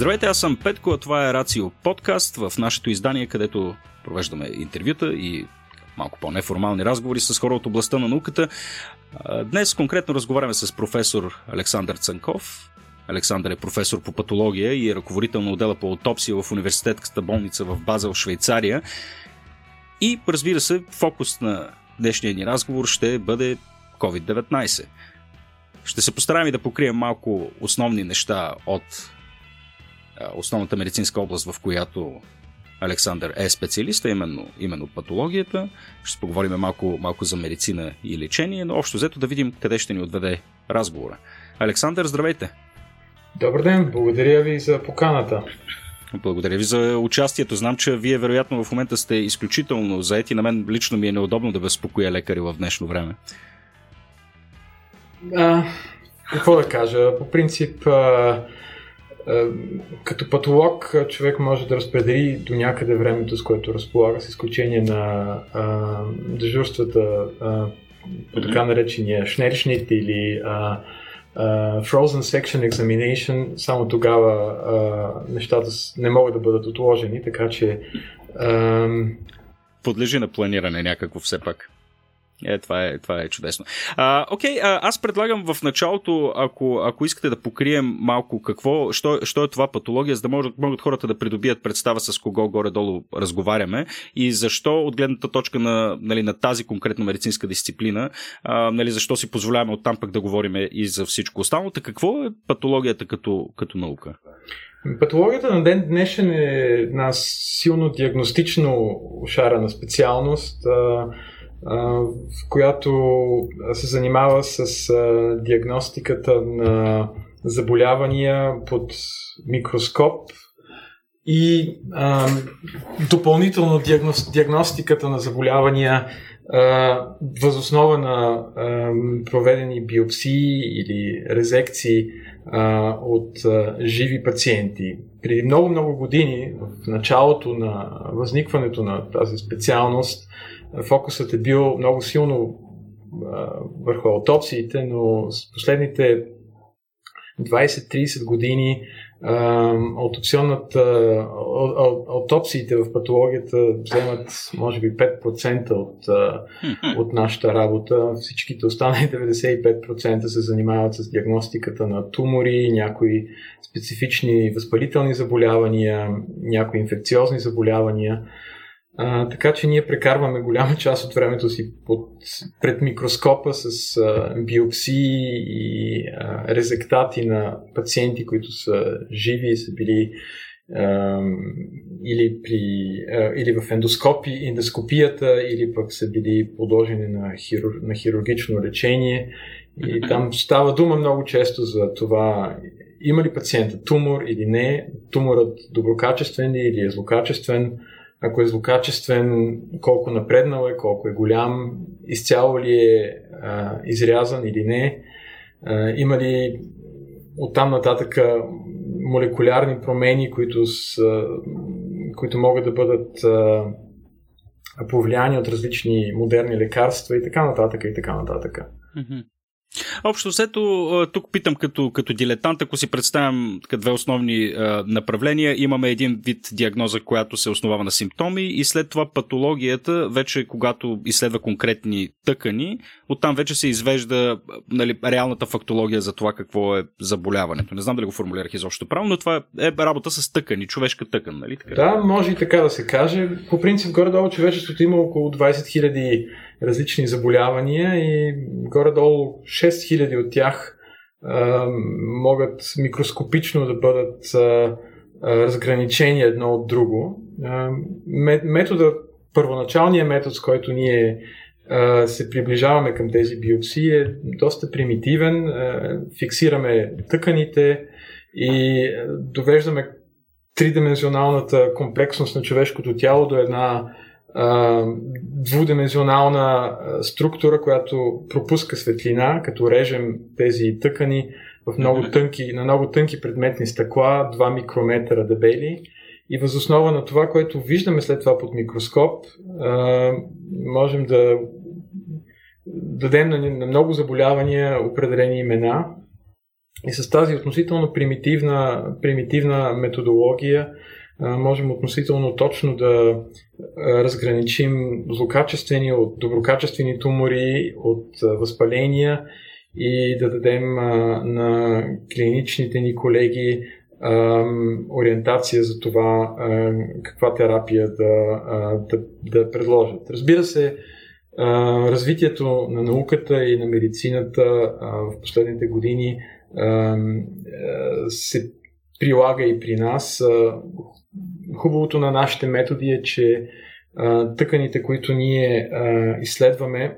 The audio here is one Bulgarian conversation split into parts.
Здравейте, аз съм Петко, а това е Рацио подкаст в нашето издание, където провеждаме интервюта и малко по-неформални разговори с хора от областта на науката. Днес конкретно разговаряме с професор Александър Цанков. Александър е професор по патология и е ръководител на отдела по аутопсия в университетската болница в Базел, Швейцария. И, разбира се, фокус на днешния ни разговор ще бъде COVID-19. Ще се постараем и да покрием малко основни неща от основната медицинска област, в която Александър е специалист, именно, именно патологията. Ще поговорим малко, малко за медицина и лечение, но общо взето да видим къде ще ни отведе разговора. Александър, здравейте! Добър ден, благодаря ви за поканата. Благодаря ви за участието. Знам, че вие вероятно в момента сте изключително заети. На мен лично ми е неудобно да безпокоя лекари в днешно време. А, какво да кажа? По принцип, а, като патолог, човек може да разпредели до някъде времето, с което разполага, с изключение на а, дежурствата а, по така наречения шнершнит или а, uh, Frozen Section Examination, само тогава uh, нещата не могат да бъдат отложени, така че... Uh, Подлежи на планиране някакво все пак. Е, това е, това е чудесно. А, окей, а, аз предлагам в началото, ако, ако искате да покрием малко какво, що, що е това патология, за да могат, могат хората да придобият представа с кого горе-долу разговаряме и защо от гледната точка на, нали, на тази конкретна медицинска дисциплина, а, нали, защо си позволяваме оттам пък да говорим и за всичко останало. Какво е патологията като, като наука? Патологията на ден днешен е една силно диагностично шарена специалност. А, в която се занимава с диагностиката на заболявания под микроскоп и а, допълнително диагностиката на заболявания а, възоснова на а, проведени биопсии или резекции а, от а, живи пациенти. Преди много-много години, в началото на възникването на тази специалност, фокусът е бил много силно а, върху аутопсиите, но с последните 20-30 години аутопсионната, аутопсиите в патологията вземат може би 5% от, от нашата работа. Всичките останали 95% се занимават с диагностиката на тумори, някои специфични възпалителни заболявания, някои инфекциозни заболявания. А, така че ние прекарваме голяма част от времето си под, пред микроскопа с а, биопсии и а, резектати на пациенти, които са живи и са били а, или, при, а, или в ендоскопи, ендоскопията, или пък са били подложени на, хирур, на хирургично лечение. И там става дума много често за това има ли пациента тумор или не, туморът доброкачествен ли или е злокачествен, ако е злокачествен, колко напреднал е, колко е голям, изцяло ли е а, изрязан или не, а, има ли оттам нататък молекулярни промени, които, са, които могат да бъдат а, повлияни от различни модерни лекарства и така нататък и така нататък. Mm-hmm. Общо взето, тук питам като, като дилетант, ако си представям две основни а, направления, имаме един вид диагноза, която се основава на симптоми и след това патологията, вече когато изследва конкретни тъкани, оттам вече се извежда нали, реалната фактология за това какво е заболяването. Не знам дали го формулирах изобщо правилно, но това е работа с тъкани, човешка тъкан, нали? Така? Да, може и така да се каже. По принцип, горе-долу човечеството има около 20 000 различни заболявания и горе-долу 6000 от тях а, могат микроскопично да бъдат а, разграничени едно от друго. Метода, първоначалният метод, с който ние се приближаваме към тези биопсии е доста примитивен. Фиксираме тъканите и довеждаме тридимензионалната комплексност на човешкото тяло до една двудимензионална структура, която пропуска светлина, като режем тези тъкани в много тънки, на много тънки предметни стъкла, 2 микрометра дебели. И възоснова на това, което виждаме след това под микроскоп, можем да дадем на, много заболявания определени имена И с тази относително примитивна, примитивна методология можем относително точно да разграничим злокачествени от доброкачествени тумори, от възпаления и да дадем на клиничните ни колеги ориентация за това каква терапия да, да, да предложат. Разбира се, развитието на науката и на медицината в последните години се прилага и при нас. Хубавото на нашите методи е, че тъканите, които ние изследваме,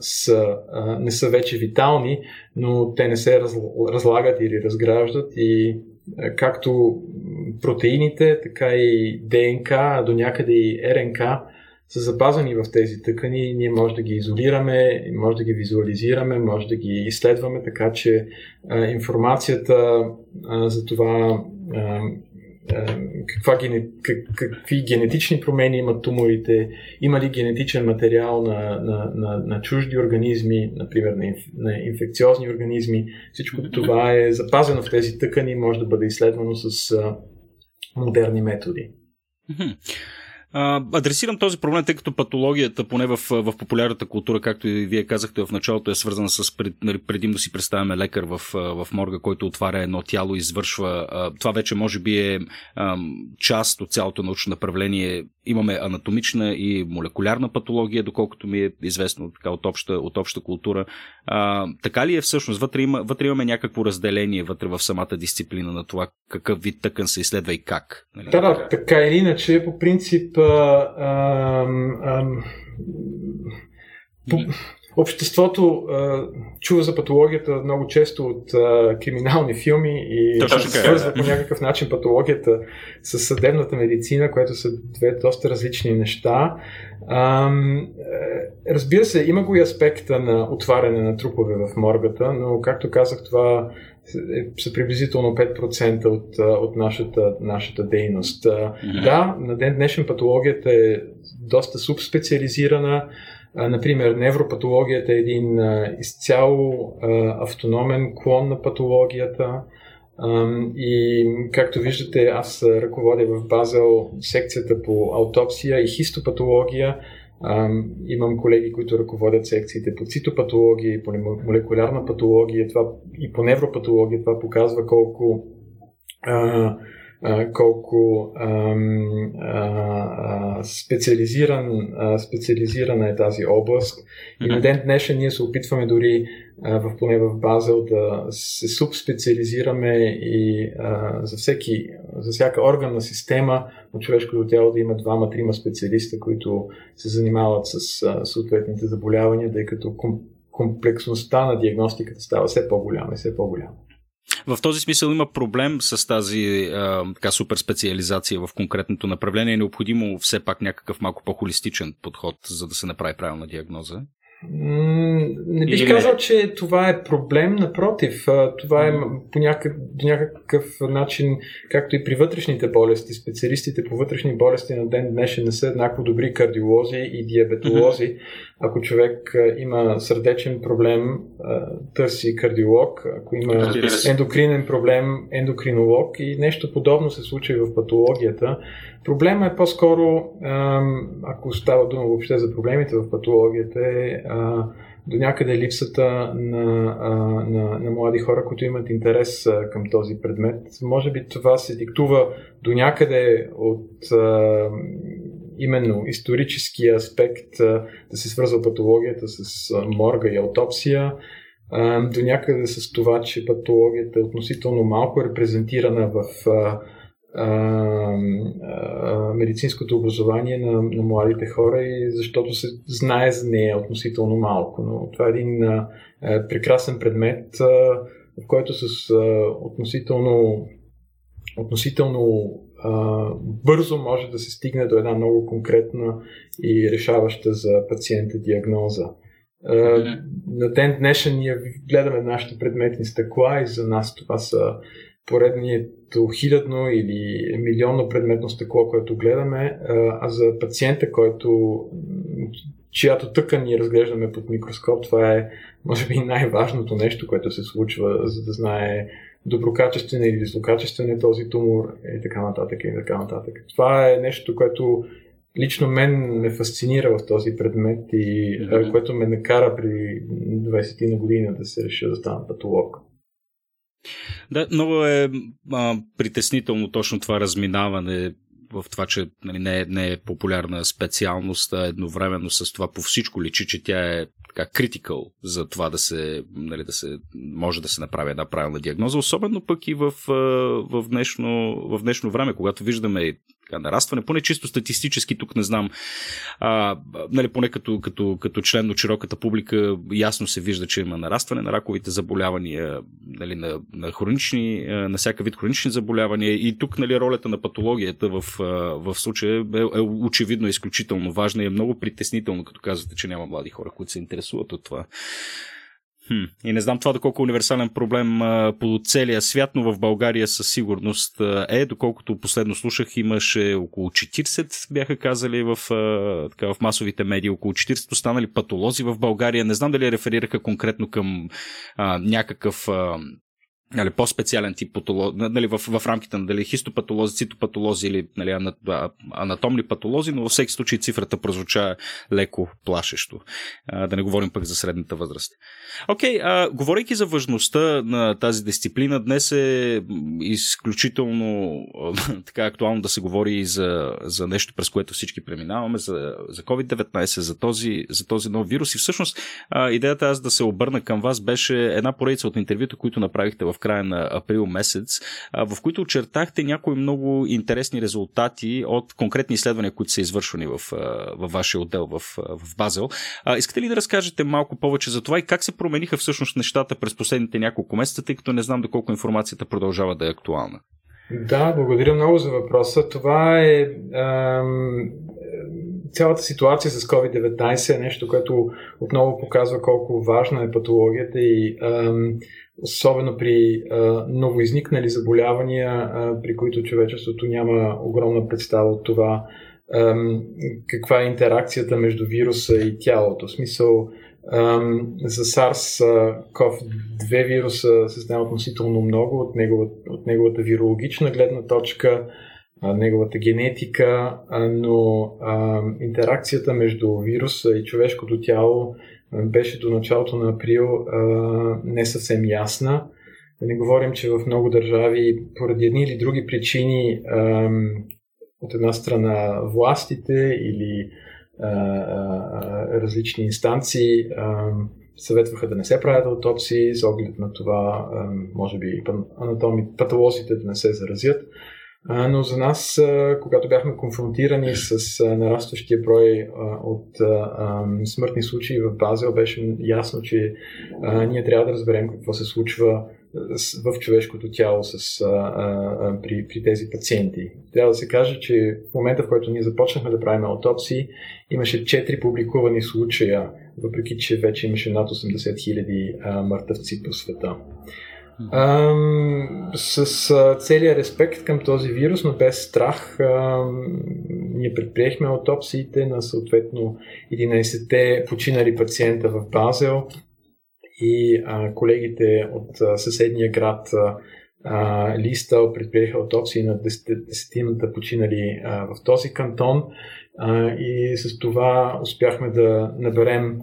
са, не са вече витални, но те не се разлагат или разграждат и както протеините, така и ДНК, а до някъде и РНК са запазени в тези тъкани. Ние може да ги изолираме, може да ги визуализираме, може да ги изследваме, така че а, информацията а, за това а, каква, как, какви генетични промени имат туморите, има ли генетичен материал на, на, на, на чужди организми, например на, инф, на инфекциозни организми. Всичко това е запазено в тези тъкани и може да бъде изследвано с а, модерни методи. Адресирам този проблем, тъй като патологията, поне в, в популярната култура, както и вие казахте в началото, е свързана с пред, нали, предимно си представяме лекар в, в морга, който отваря едно тяло извършва. А, това вече може би е а, част от цялото научно направление. Имаме анатомична и молекулярна патология, доколкото ми е известно така, от, обща, от обща култура. А, така ли е всъщност? Вътре, има, вътре имаме някакво разделение вътре в самата дисциплина на това какъв вид тъкан се изследва и как. Нали? Да, да, така или иначе, по принцип а, а, а, по, обществото а, чува за патологията много често от а, криминални филми и Точно свързва по някакъв начин патологията с съдебната медицина, което са две доста различни неща. А, разбира се, има го и аспекта на отваряне на трупове в моргата, но както казах, това е, са приблизително 5% от, от нашата, нашата дейност. Mm-hmm. Да, на ден днешен патологията е доста субспециализирана. Например, невропатологията е един изцяло автономен клон на патологията. И както виждате, аз ръководя в Базел секцията по аутопсия и хистопатология, имам колеги, които ръководят секциите по цитопатология и по молекулярна патология това, и по невропатология. Това показва колко а, колко а, а, специализиран, а, специализирана е тази област. И на ден днешен ние се опитваме дори а, в, поне в Базел да се субспециализираме и а, за, всеки, за всяка органна система от човешкото тяло да има двама-трима специалиста, които се занимават с а, съответните заболявания, тъй като комплексността на диагностиката става все по-голяма и все по-голяма. В този смисъл има проблем с тази а, така супер специализация в конкретното направление. Е необходимо все пак някакъв малко по-холистичен подход, за да се направи правилна диагноза. Не бих Или казал, че това е проблем, напротив, това е по някакъв, някакъв начин, както и при вътрешните болести. Специалистите по вътрешни болести на ден днешен не са еднакво добри кардиолози и диабетолози. Ако човек има сърдечен проблем, търси кардиолог. Ако има ендокринен проблем, ендокринолог и нещо подобно се случва и в патологията. Проблема е по-скоро, ако става дума въобще за проблемите в патологията, е до някъде липсата на, на, на млади хора, които имат интерес към този предмет. Може би това се диктува до някъде от именно историческия аспект да се свързва патологията с морга и аутопсия, до някъде с това, че патологията е относително малко репрезентирана в медицинското образование на, на младите хора и защото се знае за нея относително малко. Но това е един а, прекрасен предмет, а, в който с а, относително, относително а, бързо може да се стигне до една много конкретна и решаваща за пациента диагноза. Uh, на ден днешен ние гледаме нашите предметни стъкла и за нас това са поредното хилядно или милионно предметно стъкло, което гледаме, а за пациента, който чиято тъкан ни разглеждаме под микроскоп. Това е, може би, най-важното нещо, което се случва, за да знае доброкачествен или злокачествен е този тумор и така нататък и така нататък. Това е нещо, което лично мен ме фасцинира в този предмет и mm-hmm. което ме накара при 20 на година да се реша да стана патолог. Да, много е а, притеснително точно това разминаване в това, че нали, не, е, не е популярна специалност, а едновременно с това по всичко личи, че тя е така критикал за това да се, нали, да се може да се направи една правилна диагноза, особено пък и в, в, днешно, в днешно време, когато виждаме така, нарастване, поне чисто статистически тук не знам, а, нали, поне като, като, като член на широката публика ясно се вижда, че има нарастване на раковите заболявания, нали, на, на, хронични, на всяка вид хронични заболявания. И тук нали, ролята на патологията в, в случая е, е очевидно изключително важна и е много притеснително, като казвате, че няма млади хора, които се интересуват от това. Хм. И не знам това доколко е универсален проблем а, по целия свят, но в България със сигурност а, е. Доколкото последно слушах, имаше около 40, бяха казали в, а, така, в масовите медии, около 40 останали патолози в България. Не знам дали реферираха конкретно към а, някакъв а, нали, по-специален тип патолози, нали, в, в рамките на дали хистопатолози, цитопатолози или нали, анатомни патолози, но във всеки случай цифрата прозвуча леко плашещо. А, да не говорим пък за средната възраст. Окей, okay, говорейки за важността на тази дисциплина, днес е изключително така актуално да се говори и за, за нещо, през което всички преминаваме, за, за COVID-19, за този, за този нов вирус. И всъщност а, идеята аз да се обърна към вас беше една поредица от интервюта, които направихте в края на април месец, в които очертахте някои много интересни резултати от конкретни изследвания, които са извършвани в, в вашия отдел в, в Базел. Искате ли да разкажете малко повече за това и как се промениха всъщност нещата през последните няколко месеца, тъй като не знам доколко информацията продължава да е актуална? Да, благодаря много за въпроса. Това е ам, цялата ситуация с COVID-19 е нещо, което отново показва колко важна е патологията и ам, особено при а, новоизникнали заболявания, а, при които човечеството няма огромна представа от това а, каква е интеракцията между вируса и тялото. В смисъл, а, за SARS-CoV-2 вируса се знае относително много от, неговата, от неговата вирологична гледна точка, а, неговата генетика, а, но а, интеракцията между вируса и човешкото тяло беше до началото на април не съвсем ясна. Да не говорим, че в много държави поради едни или други причини от една страна властите или различни инстанции съветваха да не се правят аутопсии с оглед на това, може би анатоми, патолозите да не се заразят. Но за нас, когато бяхме конфронтирани с нарастващия брой от смъртни случаи в Базел, беше ясно, че ние трябва да разберем какво се случва в човешкото тяло с, а, а, при, при тези пациенти. Трябва да се каже, че в момента, в който ние започнахме да правим аутопсии, имаше 4 публикувани случая, въпреки че вече имаше над 80 хиляди мъртъвци по света. А, с а, целия респект към този вирус, но без страх, а, ние предприехме аутопсиите на съответно 11-те починали пациента в Базел и а, колегите от а, съседния град а, Листъл предприеха аутопсии на 10-тината починали а, в този кантон. А, и с това успяхме да наберем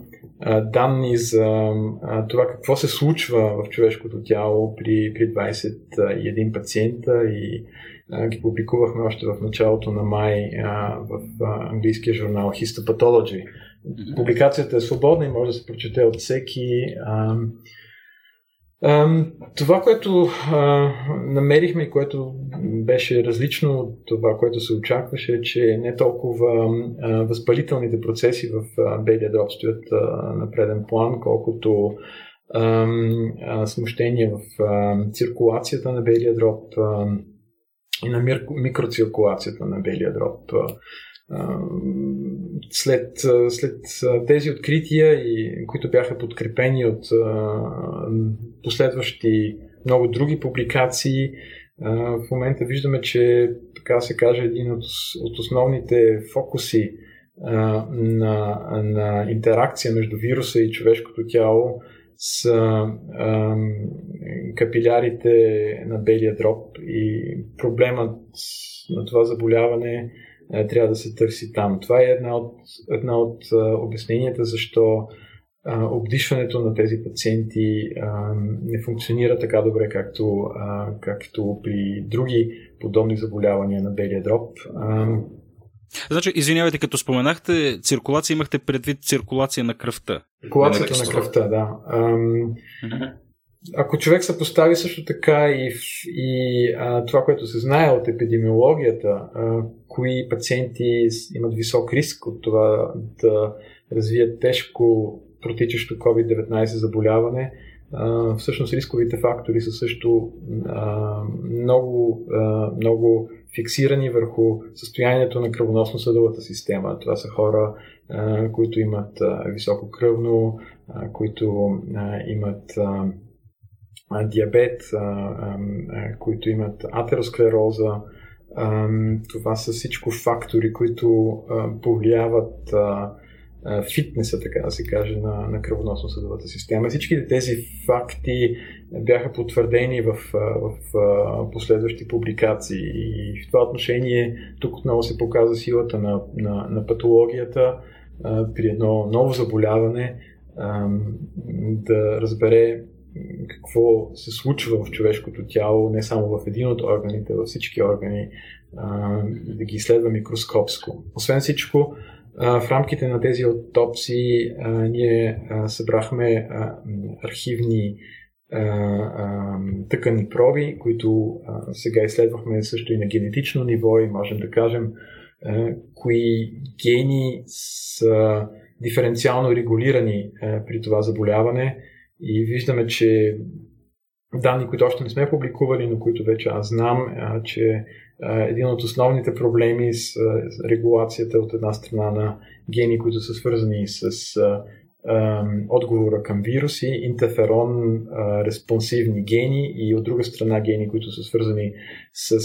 данни за това какво се случва в човешкото тяло при, при 21 пациента и ги публикувахме още в началото на май в английския журнал Histopathology. Публикацията е свободна и може да се прочете от всеки. Това, което а, намерихме и което беше различно от това, което се очакваше, е, че не толкова а, възпалителните процеси в белия дроб стоят а, на преден план, колкото а, а, смущение в а, циркулацията на белия дроб а, и на микроциркулацията на белия дроб. А, след, след тези открития, и, които бяха подкрепени от последващи много други публикации, в момента виждаме, че така се каже един от, от основните фокуси на, на интеракция между вируса и човешкото тяло са а, капилярите на белия дроб и проблемът на това заболяване а, трябва да се търси там. Това е една от, една от а, обясненията защо а, обдишването на тези пациенти а, не функционира така добре, както, а, както при други подобни заболявания на белия дроб. А, Значи, извинявайте, като споменахте циркулация, имахте предвид циркулация на кръвта. Циркулацията на, на кръвта, да. Ам, ако човек се постави също така и, и а, това, което се знае от епидемиологията, а, кои пациенти имат висок риск от това да развият тежко протичащо COVID-19 заболяване, а, всъщност рисковите фактори са също а, много, а, много фиксирани върху състоянието на кръвоносно-съдовата система. Това са хора, а, които имат а, високо кръвно, а, които а, имат а, диабет, които имат атеросклероза. Това са всичко фактори, които повлияват фитнеса, така да се каже, на, на кръвоносно-съдовата система. Всички тези факти бяха потвърдени в, в, в последващи публикации и в това отношение тук отново се показва силата на, на, на патологията при едно ново заболяване да разбере какво се случва в човешкото тяло, не само в един от органите, във всички органи, да ги изследва микроскопско. Освен всичко, в рамките на тези аутопсии ние събрахме архивни тъкани проби, които сега изследвахме също и на генетично ниво и можем да кажем кои гени са диференциално регулирани при това заболяване и виждаме, че данни, които още не сме публикували, но които вече аз знам, че един от основните проблеми с регулацията от една страна на гени, които са свързани с отговора към вируси, интерферон респонсивни гени и от друга страна гени, които са свързани с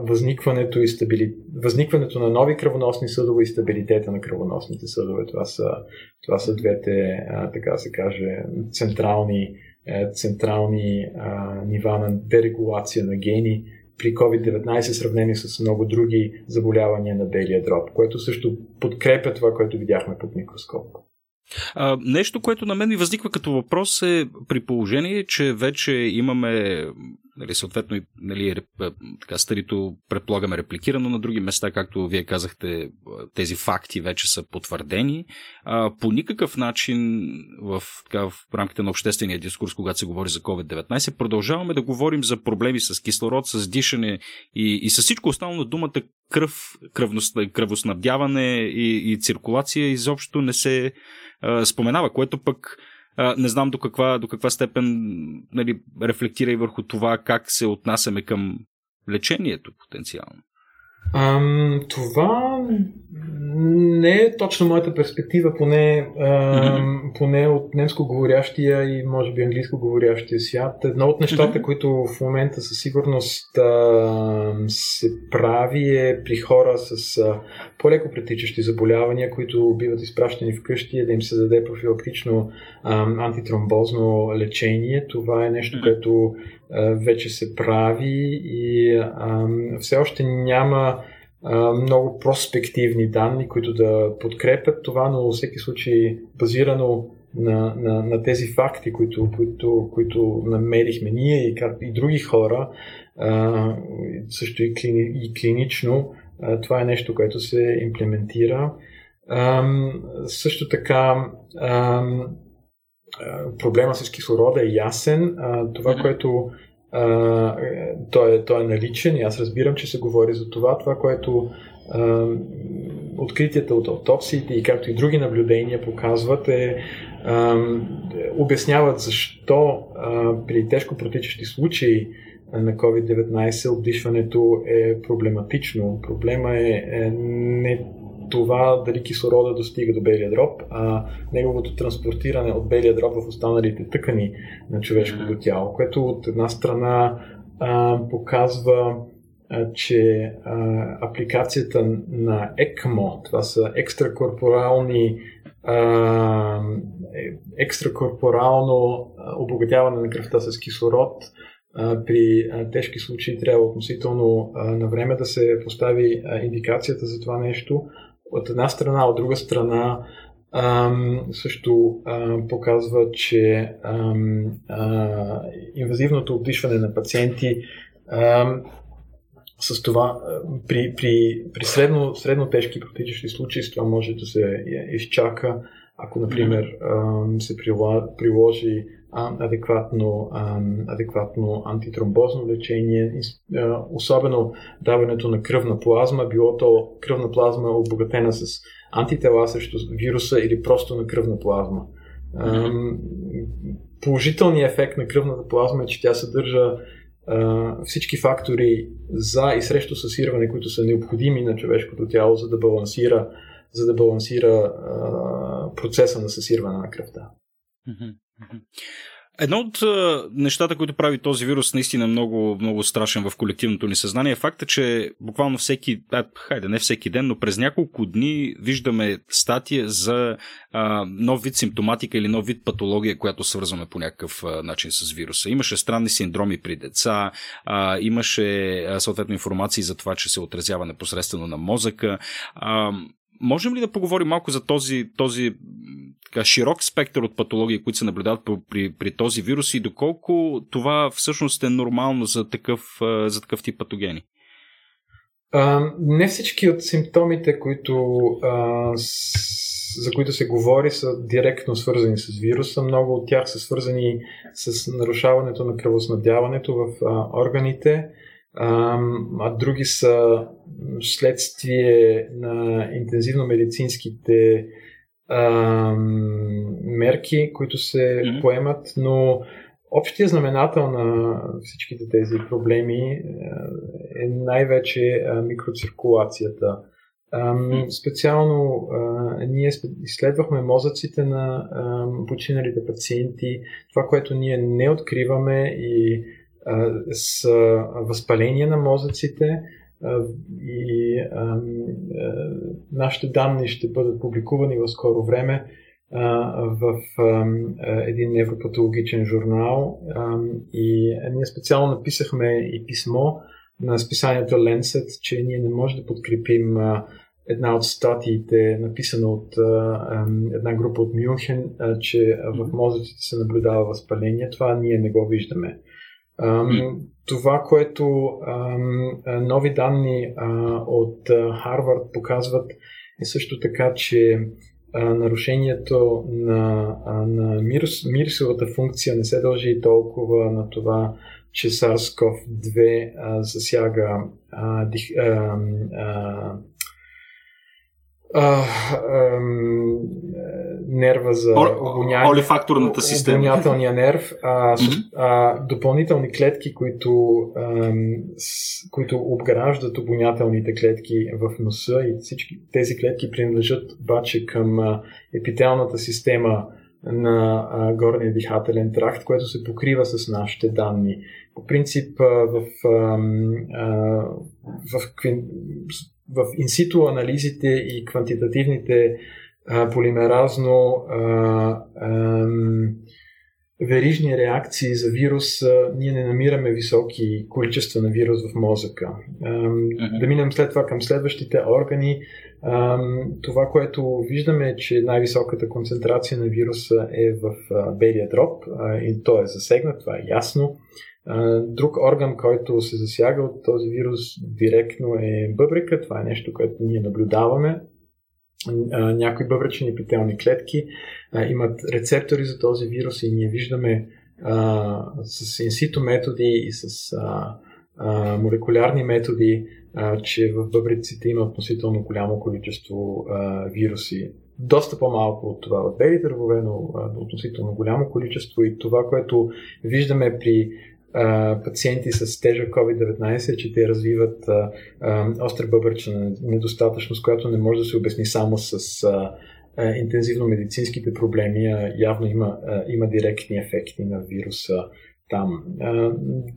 възникването, и стабили... възникването на нови кръвоносни съдове и стабилитета на кръвоносните съдове. Това са, това са двете, така се каже, централни, е, централни нива на дерегулация на гени, при COVID-19 в сравнение с много други заболявания на белия дроб, което също подкрепя това, което видяхме под микроскоп. А, нещо, което на мен ми възниква като въпрос е при положение, че вече имаме нали, съответно и нали, така, старито предполагаме репликирано на други места, както вие казахте, тези факти вече са потвърдени. А, по никакъв начин в, така, в рамките на обществения дискурс, когато се говори за COVID-19, продължаваме да говорим за проблеми с кислород, с дишане и, и с всичко останало думата кръв, кръвоснабдяване и, и циркулация изобщо не се а, споменава, което пък не знам до каква, до каква степен нали, рефлектира и върху това как се отнасяме към лечението потенциално. Ам, това не е точно моята перспектива, поне, ам, поне от немско говорящия и може би английско говорящия свят. Едно от нещата, които в момента със сигурност а, се прави е при хора с а, по-леко притичащи заболявания, които биват изпращани вкъщи, е да им се даде профилактично а, антитромбозно лечение. Това е нещо, което вече се прави и все още няма много проспективни данни, които да подкрепят това, но във всеки случай базирано на, на, на тези факти, които, които, които намерихме ние и, как, и други хора, също и, клини, и клинично, това е нещо, което се имплементира. Също така проблема с кислорода е ясен. Това, което а, той, е, той е наличен и аз разбирам, че се говори за това. Това, което откритията от аутопсиите и както и други наблюдения показват е обясняват защо при тежко протичащи случаи на COVID-19 обдишването е проблематично. Проблема е, е не това дали кислорода достига до белия дроб, а неговото транспортиране от белия дроб в останалите тъкани на човешкото тяло, което от една страна а, показва че апликацията на ЕКМО, това са екстракорпорални екстракорпорално обогатяване на кръвта с кислород, при тежки случаи трябва относително на време да се постави индикацията за това нещо. От една страна, от друга страна също показва, че инвазивното обдишване на пациенти с това, при, при, при средно, средно тежки протичащи случаи, с това може да се изчака, ако, например, се приложи адекватно, адекватно антитромбозно лечение, особено даването на кръвна плазма, било то кръвна плазма обогатена с антитела срещу вируса или просто на кръвна плазма. Положителният ефект на кръвната плазма е, че тя съдържа всички фактори за и срещу съсирване, които са необходими на човешкото тяло, за да балансира, за да балансира процеса на съсирване на кръвта. Едно от нещата, които прави този вирус наистина много, много страшен в колективното ни съзнание е факта, че буквално всеки, а, хайде не всеки ден, но през няколко дни виждаме статия за а, нов вид симптоматика или нов вид патология, която свързваме по някакъв начин с вируса. Имаше странни синдроми при деца, а, имаше съответно информации за това, че се отразява непосредствено на мозъка. А, Можем ли да поговорим малко за този, този така, широк спектър от патологии, които се наблюдават при, при този вирус и доколко това всъщност е нормално за такъв, за такъв тип патогени? А, не всички от симптомите, които, а, с, за които се говори, са директно свързани с вируса. Много от тях са свързани с нарушаването на кръвоснабдяването в а, органите а други са следствие на мерки, които се mm-hmm. поемат, но общия знаменател на всичките тези проблеми е най-вече микроциркулацията. Специално ние изследвахме мозъците на починалите пациенти. Това, което ние не откриваме и с възпаление на мозъците и нашите данни ще бъдат публикувани в скоро време в един невропатологичен журнал и ние специално написахме и писмо на списанието Lancet, че ние не можем да подкрепим една от статиите, написана от една група от Мюнхен, че в мозъците се наблюдава възпаление. Това ние не го виждаме. Това, което нови данни от Харвард показват е също така, че нарушението на, на мирус, мирусовата функция не се дължи толкова на това, че SARS-CoV-2 засяга а, дих, а, а, а, а, нерва за обоняние. Олифакторната система. Обонятелния нерв. А, mm-hmm. а, допълнителни клетки, които, а, с, които обграждат обонятелните клетки в носа и всички тези клетки принадлежат обаче към а, епителната система на а, горния дихателен тракт, което се покрива с нашите данни. По принцип, а, в, а, в, в инсито анализите и квантитативните а, полимеразно а, а, верижни реакции за вирус, а, ние не намираме високи количества на вирус в мозъка. А, uh-huh. Да минем след това към следващите органи. А, това, което виждаме е, че най-високата концентрация на вируса е в а, белия дроб а, и то е засегнат, това е ясно. Друг орган, който се засяга от този вирус директно е бъбрика. Това е нещо, което ние наблюдаваме. Някои бъбречни епителни клетки имат рецептори за този вирус и ние виждаме с инсито методи и с молекулярни методи, че в бъбриците има относително голямо количество вируси. Доста по-малко от това в белите дървове, но относително голямо количество и това, което виждаме при пациенти с тежък COVID-19, че те развиват а, а, остра бъбърчна недостатъчност, която не може да се обясни само с а, а, интензивно медицинските проблеми, а явно има, а, има директни ефекти на вируса там.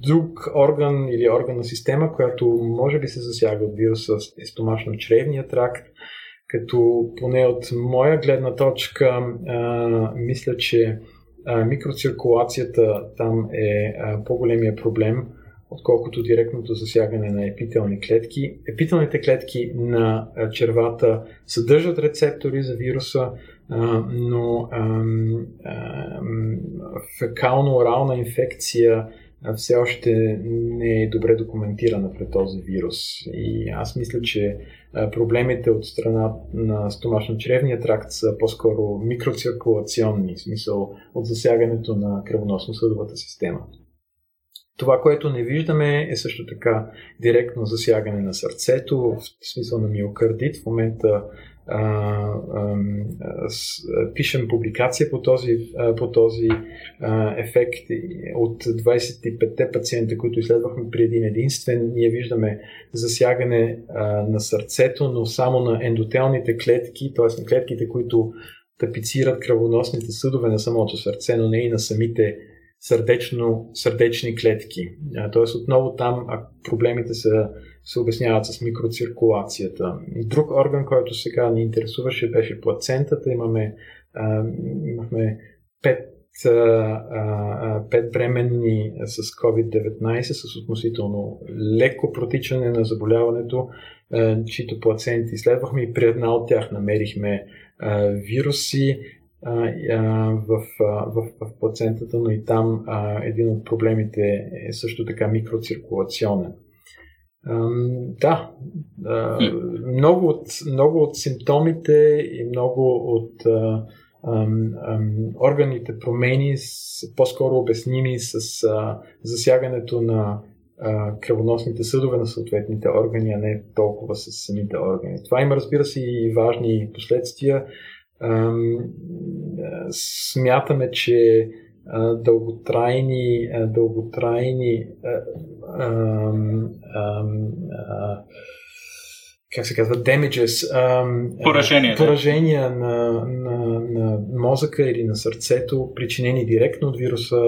Друг орган или органна система, която може би се засяга от вируса е стомашно-чревния тракт, като поне от моя гледна точка мисля, че микроциркулацията там е по-големия проблем, отколкото директното засягане на епителни клетки. Епителните клетки на червата съдържат рецептори за вируса, но фекално-орална инфекция все още не е добре документирана пред този вирус. И аз мисля, че проблемите от страна на стомашно-чревния тракт са по-скоро микроциркулационни, в смисъл от засягането на кръвоносно-съдовата система. Това, което не виждаме е също така директно засягане на сърцето, в смисъл на миокардит. В момента а, а, с, а, пишем публикация по този, а, по този а, ефект от 25-те пациента, които изследвахме при един единствен. Ние виждаме засягане а, на сърцето, но само на ендотелните клетки, т.е. на клетките, които тапицират кръвоносните съдове на самото сърце, но не и на самите сърдечно, сърдечни клетки. Тоест отново там а проблемите са, се обясняват с микроциркулацията. Друг орган, който сега ни интересуваше, беше плацентата. Имаме, а, имахме пет пет бременни с COVID-19 с относително леко протичане на заболяването, чието плаценти изследвахме и при една от тях намерихме вируси в, в, в плацентата, но и там а, един от проблемите е също така микроциркулационен. А, да, а, много, от, много от симптомите и много от а, а, а, органите промени са по-скоро обясними с а, засягането на а, кръвоносните съдове на съответните органи, а не толкова с самите органи. Това има, разбира се, и важни последствия смятаме, че дълготрайни, дълготрайни как се казва, damages, поражения, поражения на, на, на мозъка или на сърцето, причинени директно от вируса,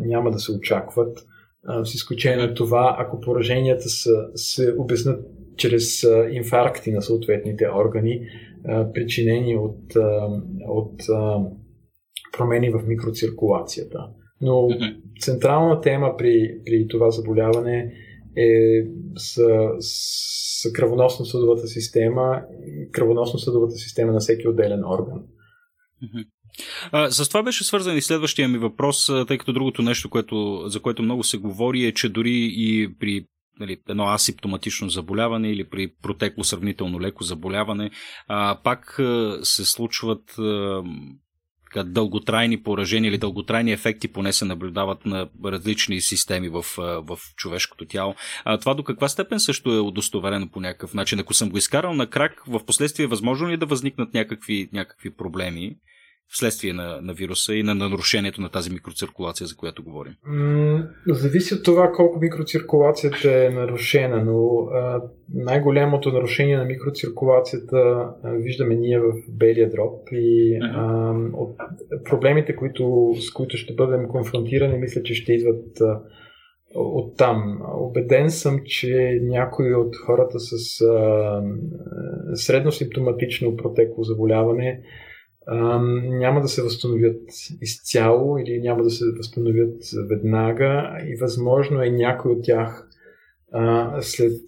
няма да се очакват. С изключение на това, ако пораженията са, се обяснат чрез инфаркти на съответните органи, причинени от, от промени в микроциркулацията. Но централна тема при, при това заболяване е с, с кръвоносно-съдовата система кръвоносно-съдовата система на всеки отделен орган. А, с това беше свързан и следващия ми въпрос, тъй като другото нещо, което, за което много се говори е, че дори и при нали, едно асимптоматично заболяване или при протекло сравнително леко заболяване, а, пак а, се случват а, дълготрайни поражения или дълготрайни ефекти поне се наблюдават на различни системи в, в човешкото тяло. А, това до каква степен също е удостоверено по някакъв начин? Ако съм го изкарал на крак, в последствие е възможно ли да възникнат някакви, някакви проблеми? Вследствие на, на вируса и на нарушението на тази микроциркулация, за която говорим? зависи от това колко микроциркулацията е нарушена, но а, най-голямото нарушение на микроциркулацията а, виждаме ние в белия дроб и а, от проблемите, които, с които ще бъдем конфронтирани, мисля, че ще идват а, от там. Обеден съм, че някои от хората с а, средно симптоматично протекло заболяване няма да се възстановят изцяло или няма да се възстановят веднага и възможно е някой от тях след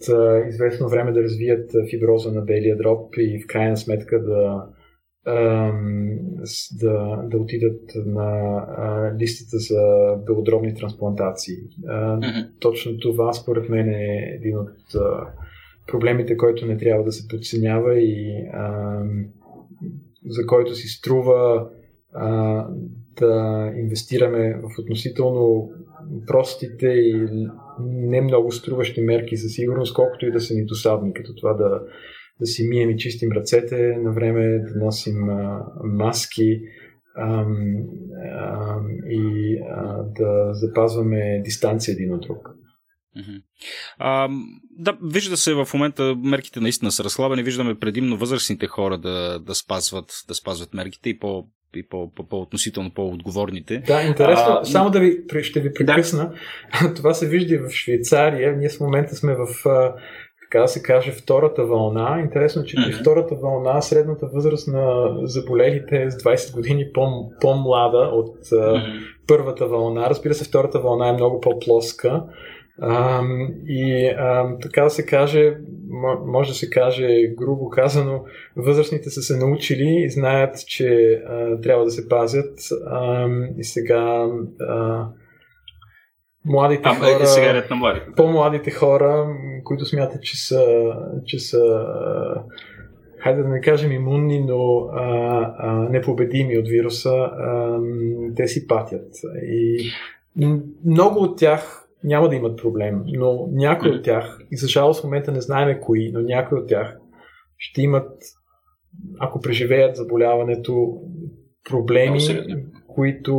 известно време да развият фиброза на белия дроб и в крайна сметка да, да, да отидат на листата за белодробни трансплантации. Mm-hmm. Точно това според мен е един от проблемите, който не трябва да се подценява и за който си струва а, да инвестираме в относително простите и не много струващи мерки за сигурност, колкото и да са ни досадни, като това да, да си мием и чистим ръцете на време, да носим а, маски а, а, и а, да запазваме дистанция един от друг. А, да, вижда се в момента мерките наистина са разхлабени. Виждаме предимно възрастните хора да, да, спазват, да спазват мерките и по, и по, по, по-относително по-отговорните. Да, интересно. А, Само да ви, ще ви прекъсна. Да. Това се вижда и в Швейцария. Ние в момента сме в така да се каже, втората вълна. Интересно, че при втората вълна средната възраст на заболелите е с 20 години по- по-млада от mm-hmm. първата вълна. Разбира се, втората вълна е много по-плоска. А, и а, така да се каже, може да се каже, грубо казано, възрастните са се научили и знаят, че а, трябва да се пазят. А, и сега а, младите а, хора, сега е на младите. по-младите хора, които смятат, че са, че са хайде да не кажем имунни, но а, а, непобедими от вируса, а, те си патят. И много от тях няма да имат проблем, но някои от тях, и за жалост в момента не знаем кои, но някои от тях ще имат, ако преживеят заболяването, проблеми, които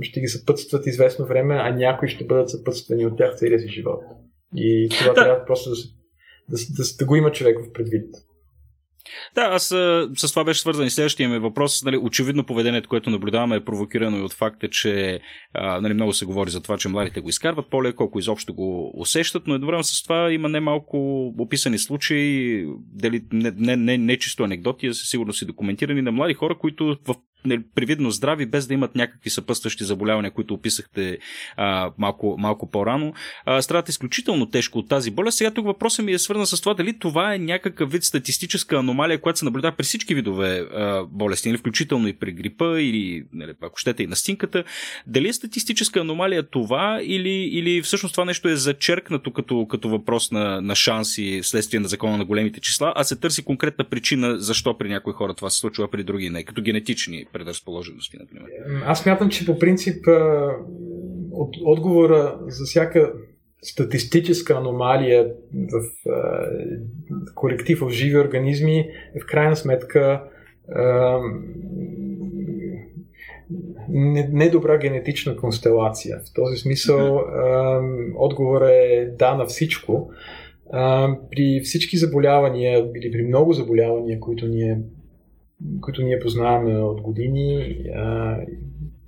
ще ги съпътстват известно време, а някои ще бъдат съпътствани от тях целия си живот. И това да. трябва просто да, да, да, да го има човек в предвид. Да, аз с това беше свързан и следващия ми въпрос. Нали, очевидно поведението, което наблюдаваме е провокирано и от факта, че а, нали, много се говори за това, че младите го изкарват по-леко, ако изобщо го усещат, но едновременно с това има немалко описани случаи, дали не, не, не, не чисто анекдоти, а сигурно си документирани на млади хора, които в привидно здрави, без да имат някакви съпъстващи заболявания, които описахте а, малко, малко по-рано, а, страдат изключително тежко от тази болест. Сега тук въпросът ми е свързан с това дали това е някакъв вид статистическа аномалия, която се наблюдава при всички видове а, болести, или включително и при грипа, или нали, ако щете и настинката. Дали е статистическа аномалия това, или, или всъщност това нещо е зачеркнато като, като въпрос на, на шанси вследствие на закона на големите числа, а се търси конкретна причина защо при някои хора това се случва, при други не, като генетични предразположености, например? Аз мятам, че по принцип от отговора за всяка статистическа аномалия в колектив в живи организми е в крайна сметка недобра генетична констелация. В този смисъл отговор е да на всичко. При всички заболявания или при много заболявания, които ние които ние познаваме от години,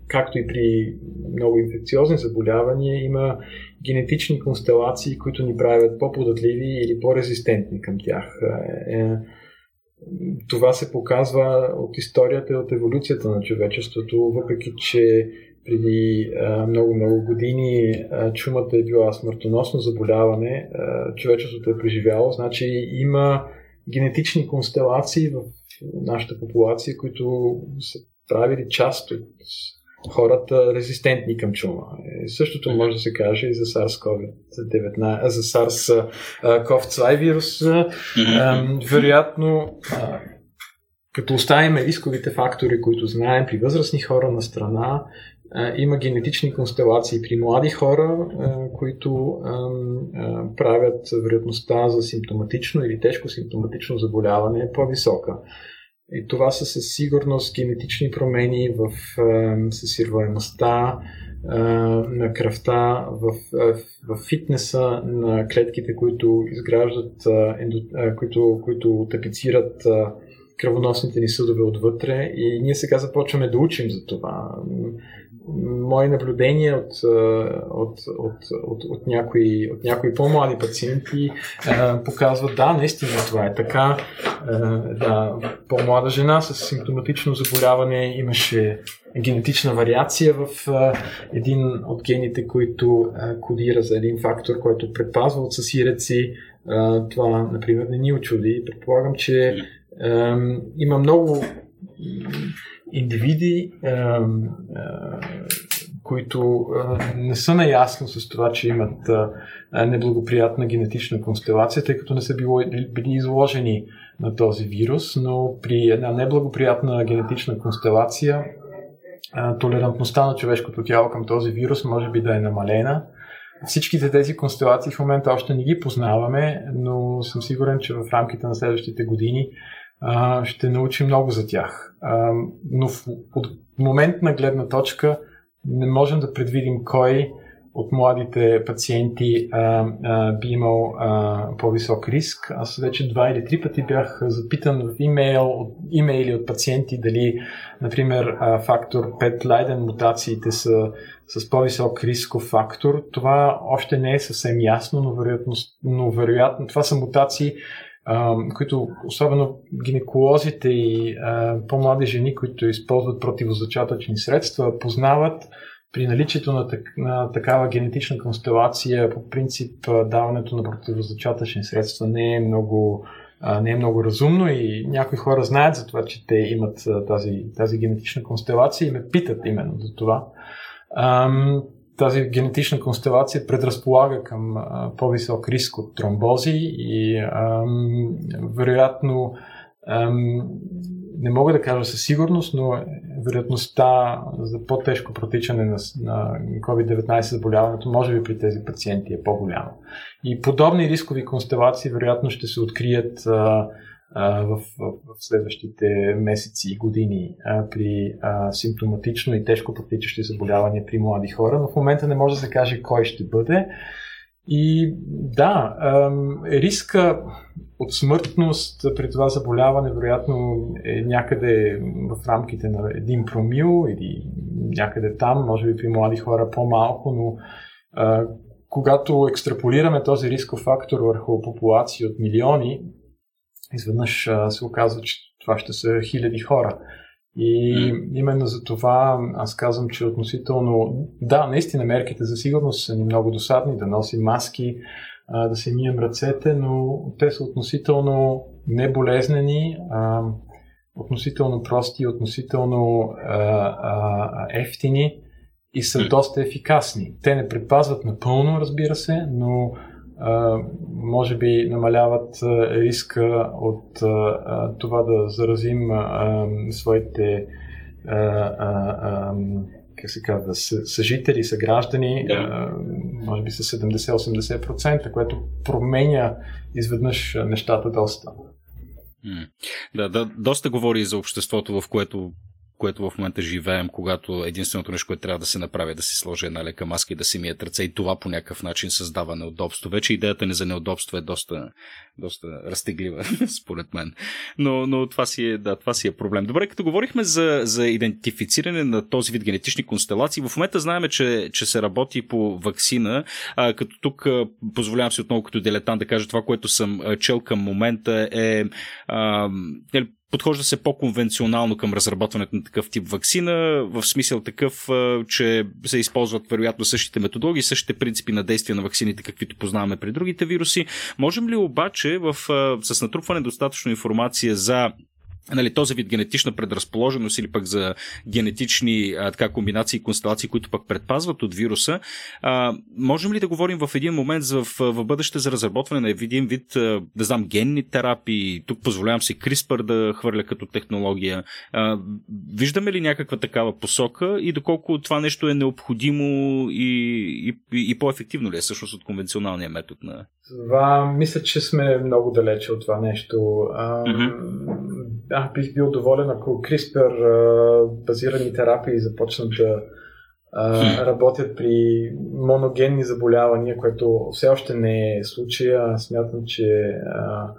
както и при много инфекциозни заболявания, има генетични констелации, които ни правят по-податливи или по-резистентни към тях. Е, това се показва от историята и от еволюцията на човечеството, въпреки че преди много-много години чумата е била смъртоносно заболяване, човечеството е преживяло, значи има генетични констелации в нашата популация, които са правили част от хората резистентни към чума. И същото може да се каже и за SARS-CoV-19, за SARS-CoV-2 вирус. Вероятно, като оставим рисковите фактори, които знаем при възрастни хора на страна, има генетични констелации при млади хора, които правят вероятността за симптоматично или тежко симптоматично заболяване по-висока. И това са със сигурност генетични промени в съсирваемостта на кръвта, в, в, фитнеса на клетките, които изграждат, които, които тапицират кръвоносните ни съдове отвътре и ние сега започваме да учим за това мои наблюдения от, от, от, от, от, някои, от някои по-млади пациенти показват, да, наистина това е така. Да, по-млада жена с симптоматично заболяване имаше генетична вариация в един от гените, които кодира за един фактор, който предпазва от съсиреци. Това, например, не ни очуди. Предполагам, че има много индивиди, които не са наясно с това, че имат неблагоприятна генетична констелация, тъй като не са били изложени на този вирус, но при една неблагоприятна генетична констелация толерантността на човешкото тяло към този вирус може би да е намалена. Всичките тези констелации в момента още не ги познаваме, но съм сигурен, че в рамките на следващите години ще научим много за тях. Но в, от моментна гледна точка не можем да предвидим кой от младите пациенти би имал по-висок риск. Аз вече два или три пъти бях запитан в имейл, имейли от пациенти дали, например, фактор 5 Лайден мутациите са с по-висок рисков фактор. Това още не е съвсем ясно, но вероятно, но вероятно това са мутации, които особено гинеколозите и по-млади жени, които използват противозачатъчни средства, познават при наличието на, так, на такава генетична констелация, по принцип даването на противозачатъчни средства не е много не е много разумно и някои хора знаят за това, че те имат тази, тази генетична констелация и ме питат именно за това. Тази генетична констелация предразполага към по-висок риск от тромбози и вероятно не мога да кажа със сигурност, но вероятността за по-тежко протичане на, на COVID-19 заболяването може би при тези пациенти е по-голяма. И подобни рискови констелации вероятно ще се открият а, а, в, в, в следващите месеци и години а, при а, симптоматично и тежко протичащи заболявания при млади хора, но в момента не може да се каже кой ще бъде. И да, риска от смъртност при това заболяване вероятно е някъде в рамките на един промил или някъде там, може би при млади хора по-малко, но когато екстраполираме този рисков фактор върху популации от милиони, изведнъж се оказва, че това ще са хиляди хора. И именно за това аз казвам, че относително, да, наистина мерките за сигурност са ни много досадни, да носим маски, да се мием ръцете, но те са относително неболезнени, относително прости, относително ефтини и са доста ефикасни. Те не предпазват напълно, разбира се, но може би намаляват риска от това да заразим своите как се казва, съжители, съграждани, да. може би с 70-80%, което променя изведнъж нещата доста. Да, да, доста говори за обществото, в което което в момента живеем, когато единственото нещо, което трябва да се направи е да се сложи една лека маска и да се мият ръце и това по някакъв начин създава неудобство. Вече идеята ни за неудобство е доста, доста разтеглива, според мен. Но, но това, си е, да, това си е проблем. Добре, като говорихме за, за идентифициране на този вид генетични констелации, в момента знаем, че, че се работи по вакцина, а, като тук позволявам си отново като дилетант да кажа това, което съм чел към момента е а, подхожда се по-конвенционално към разработването на такъв тип вакцина, в смисъл такъв, че се използват вероятно същите методологии, същите принципи на действие на вакцините, каквито познаваме при другите вируси. Можем ли обаче в, с натрупване достатъчно информация за нали, този вид генетична предразположеност или пък за генетични а, така, комбинации и констелации, които пък предпазват от вируса, а, можем ли да говорим в един момент в, в бъдеще за разработване на един вид, да знам, генни терапии? Тук позволявам си CRISPR да хвърля като технология. А, виждаме ли някаква такава посока и доколко това нещо е необходимо и, и, и по-ефективно ли е всъщност от конвенционалния метод на... Това, мисля, че сме много далече от това нещо. А, mm-hmm а, бих бил доволен, ако CRISPR базирани терапии започнат да а, работят при моногенни заболявания, което все още не е случая. Смятам, че а,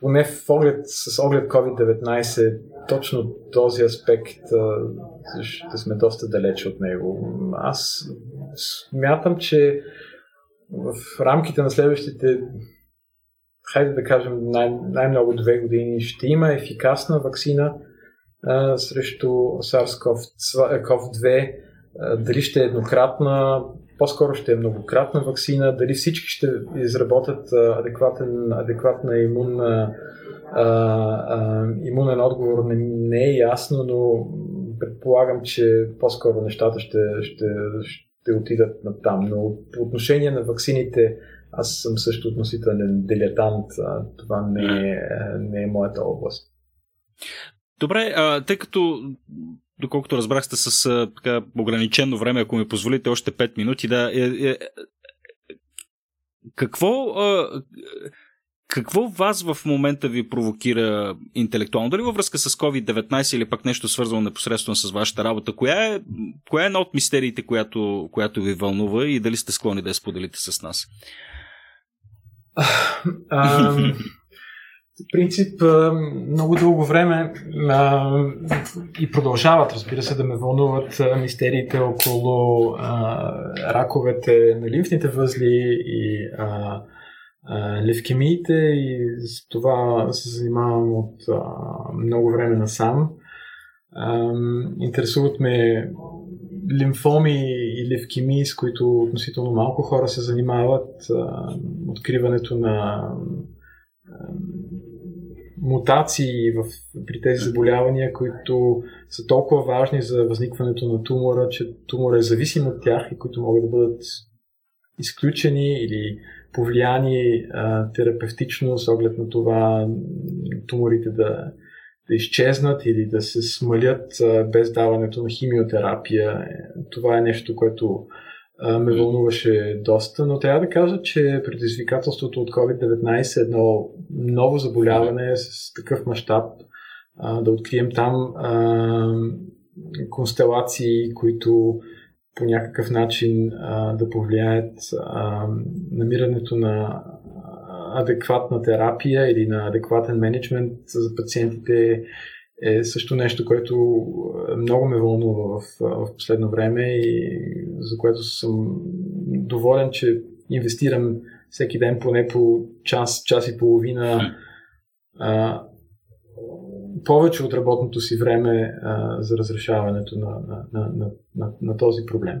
поне в оглед, с оглед COVID-19 точно този аспект а, ще сме доста далече от него. Аз смятам, че в рамките на следващите хайде да кажем най- най-много две години, ще има ефикасна вакцина а, срещу SARS-CoV-2. А, дали ще е еднократна, по-скоро ще е многократна вакцина, дали всички ще изработят адекватен, адекватна имунна, а, а, имунен отговор не, не е ясно, но предполагам, че по-скоро нещата ще, ще, ще отидат на там. Но по отношение на вакцините, аз съм също относителен дилетант. Това не е, не е моята област. Добре, а, тъй като доколкото разбрах сте с а, така, ограничено време, ако ми позволите още 5 минути, да. Е, е, какво. А, какво вас в момента ви провокира интелектуално? Дали във връзка с COVID-19 или пък нещо свързано непосредствено с вашата работа? Коя е, коя е една от мистериите, която, която ви вълнува и дали сте склонни да я споделите с нас? В принцип, много дълго време а, и продължават, разбира се, да ме вълнуват мистериите около а, раковете на лимфните възли и а, левкемиите и с това се занимавам от а, много време насам. А, интересуват ме лимфоми и левкемии, с които относително малко хора се занимават. А, откриването на мутации в, при тези заболявания, които са толкова важни за възникването на тумора, че тумора е зависим от тях и които могат да бъдат изключени или повлияни а, терапевтично с оглед на това туморите да, да изчезнат или да се смалят а, без даването на химиотерапия. Това е нещо, което ме вълнуваше доста, но трябва да кажа, че предизвикателството от COVID-19 е едно ново заболяване с такъв мащаб, да открием там а, констелации, които по някакъв начин а, да повлияят а, намирането на адекватна терапия или на адекватен менеджмент за пациентите е също нещо, което много ме вълнува в, в последно време и за което съм доволен, че инвестирам всеки ден поне по час, час и половина а, повече от работното си време а, за разрешаването на, на, на, на, на, на този проблем.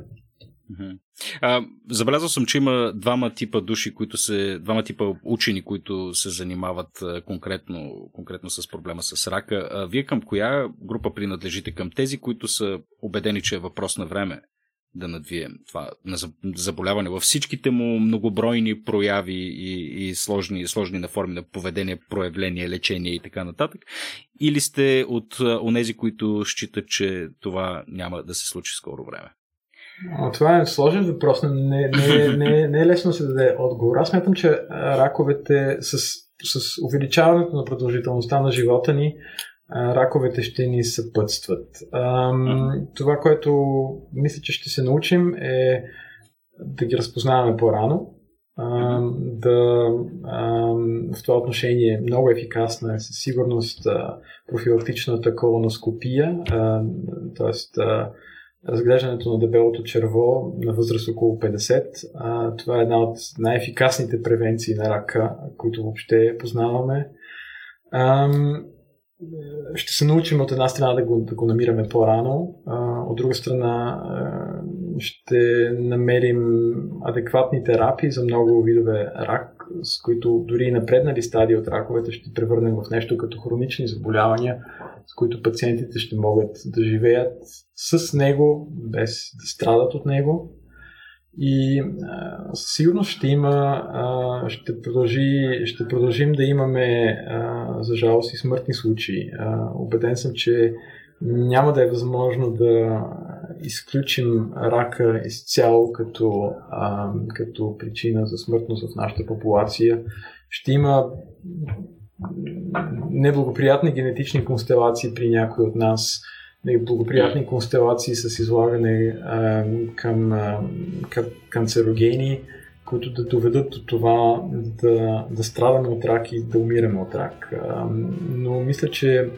А, забелязал съм, че има двама типа души, които се, двама типа учени, които се занимават конкретно, конкретно с проблема с рака. А, вие към коя група принадлежите? Към тези, които са убедени, че е въпрос на време да надвием това на заболяване във всичките му многобройни прояви и, и сложни, сложни на форми на поведение, проявление, лечение и така нататък? Или сте от онези, които считат, че това няма да се случи скоро време? Това е сложен въпрос, не, не, не, не е лесно да се даде отговор. Аз смятам, че раковете с, с увеличаването на продължителността на живота ни, раковете ще ни съпътстват. Това, което мисля, че ще се научим е да ги разпознаваме по-рано, да в това отношение много ефикасна е със сигурност профилактичната колоноскопия, т.е разглеждането на дебелото черво на възраст около 50. А, това е една от най-ефикасните превенции на рака, които въобще познаваме. Ще се научим от една страна да го, да го намираме по-рано, а, от друга страна а, ще намерим адекватни терапии за много видове рак, с които дори и напреднали стадии от раковете ще превърнем в нещо като хронични заболявания, с които пациентите ще могат да живеят с него, без да страдат от него. И със сигурност ще има, а, ще, продължи, ще продължим да имаме, а, за жалост, и смъртни случаи. А, убеден съм, че няма да е възможно да изключим рака изцяло като, а, като причина за смъртност в нашата популация. Ще има неблагоприятни генетични констелации при някои от нас, неблагоприятни констелации с излагане а, към, а, към канцерогени, които да доведат до това да, да страдаме от рак и да умираме от рак. А, но мисля, че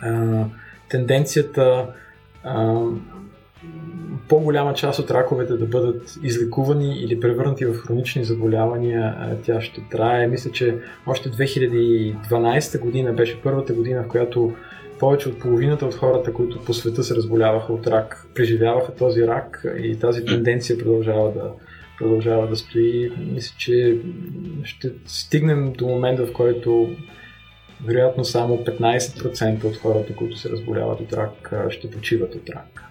а, тенденцията а, по-голяма част от раковете да бъдат излекувани или превърнати в хронични заболявания, тя ще трае. Мисля, че още 2012 година беше първата година, в която повече от половината от хората, които по света се разболяваха от рак, преживяваха този рак и тази тенденция продължава да, продължава да стои. Мисля, че ще стигнем до момента, в който вероятно само 15% от хората, които се разболяват от рак, ще почиват от рак.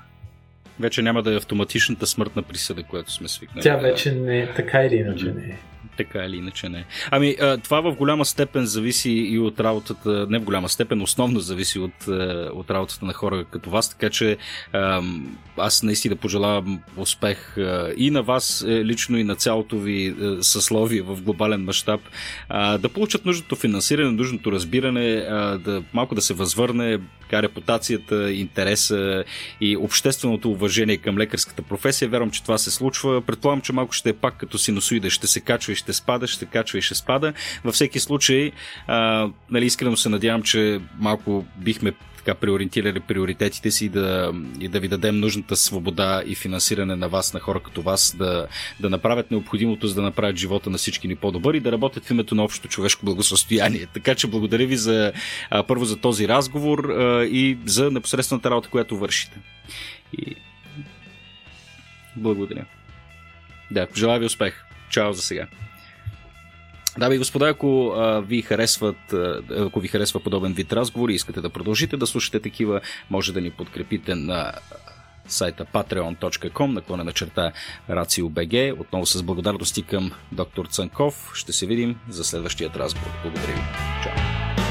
Вече няма да е автоматичната смъртна присъда, която сме свикнали. Тя вече не е така или иначе не е. Така или иначе не. Ами, това в голяма степен зависи и от работата, не в голяма степен, основно зависи от, от работата на хора като вас, така че аз наистина пожелавам успех и на вас е, лично и на цялото ви е, съсловие в глобален мащаб, да получат нужното финансиране, нужното разбиране, да малко да се възвърне така, репутацията, интереса и общественото уважение към лекарската професия. Вярвам, че това се случва. Предполагам, че малко ще е пак като синусоида. Ще се качва и ще спада, ще качва и ще спада. Във всеки случай, а, нали, искрено се надявам, че малко бихме така преориентирали приоритетите си да, и да ви дадем нужната свобода и финансиране на вас, на хора като вас, да, да направят необходимото, за да направят живота на всички ни по-добър и да работят в името на общото човешко благосъстояние. Така че благодаря ви за първо за този разговор и за непосредствената работа, която вършите. И... Благодаря. Да, желая ви успех. Чао за сега. Дами и господа, ако а, ви харесват, а, ако ви харесва подобен вид разговори искате да продължите да слушате такива, може да ни подкрепите на сайта patreon.com, наклона на черта RACIO.BG. Отново с благодарности към доктор Цанков. Ще се видим за следващият разговор. Благодаря ви. Чао!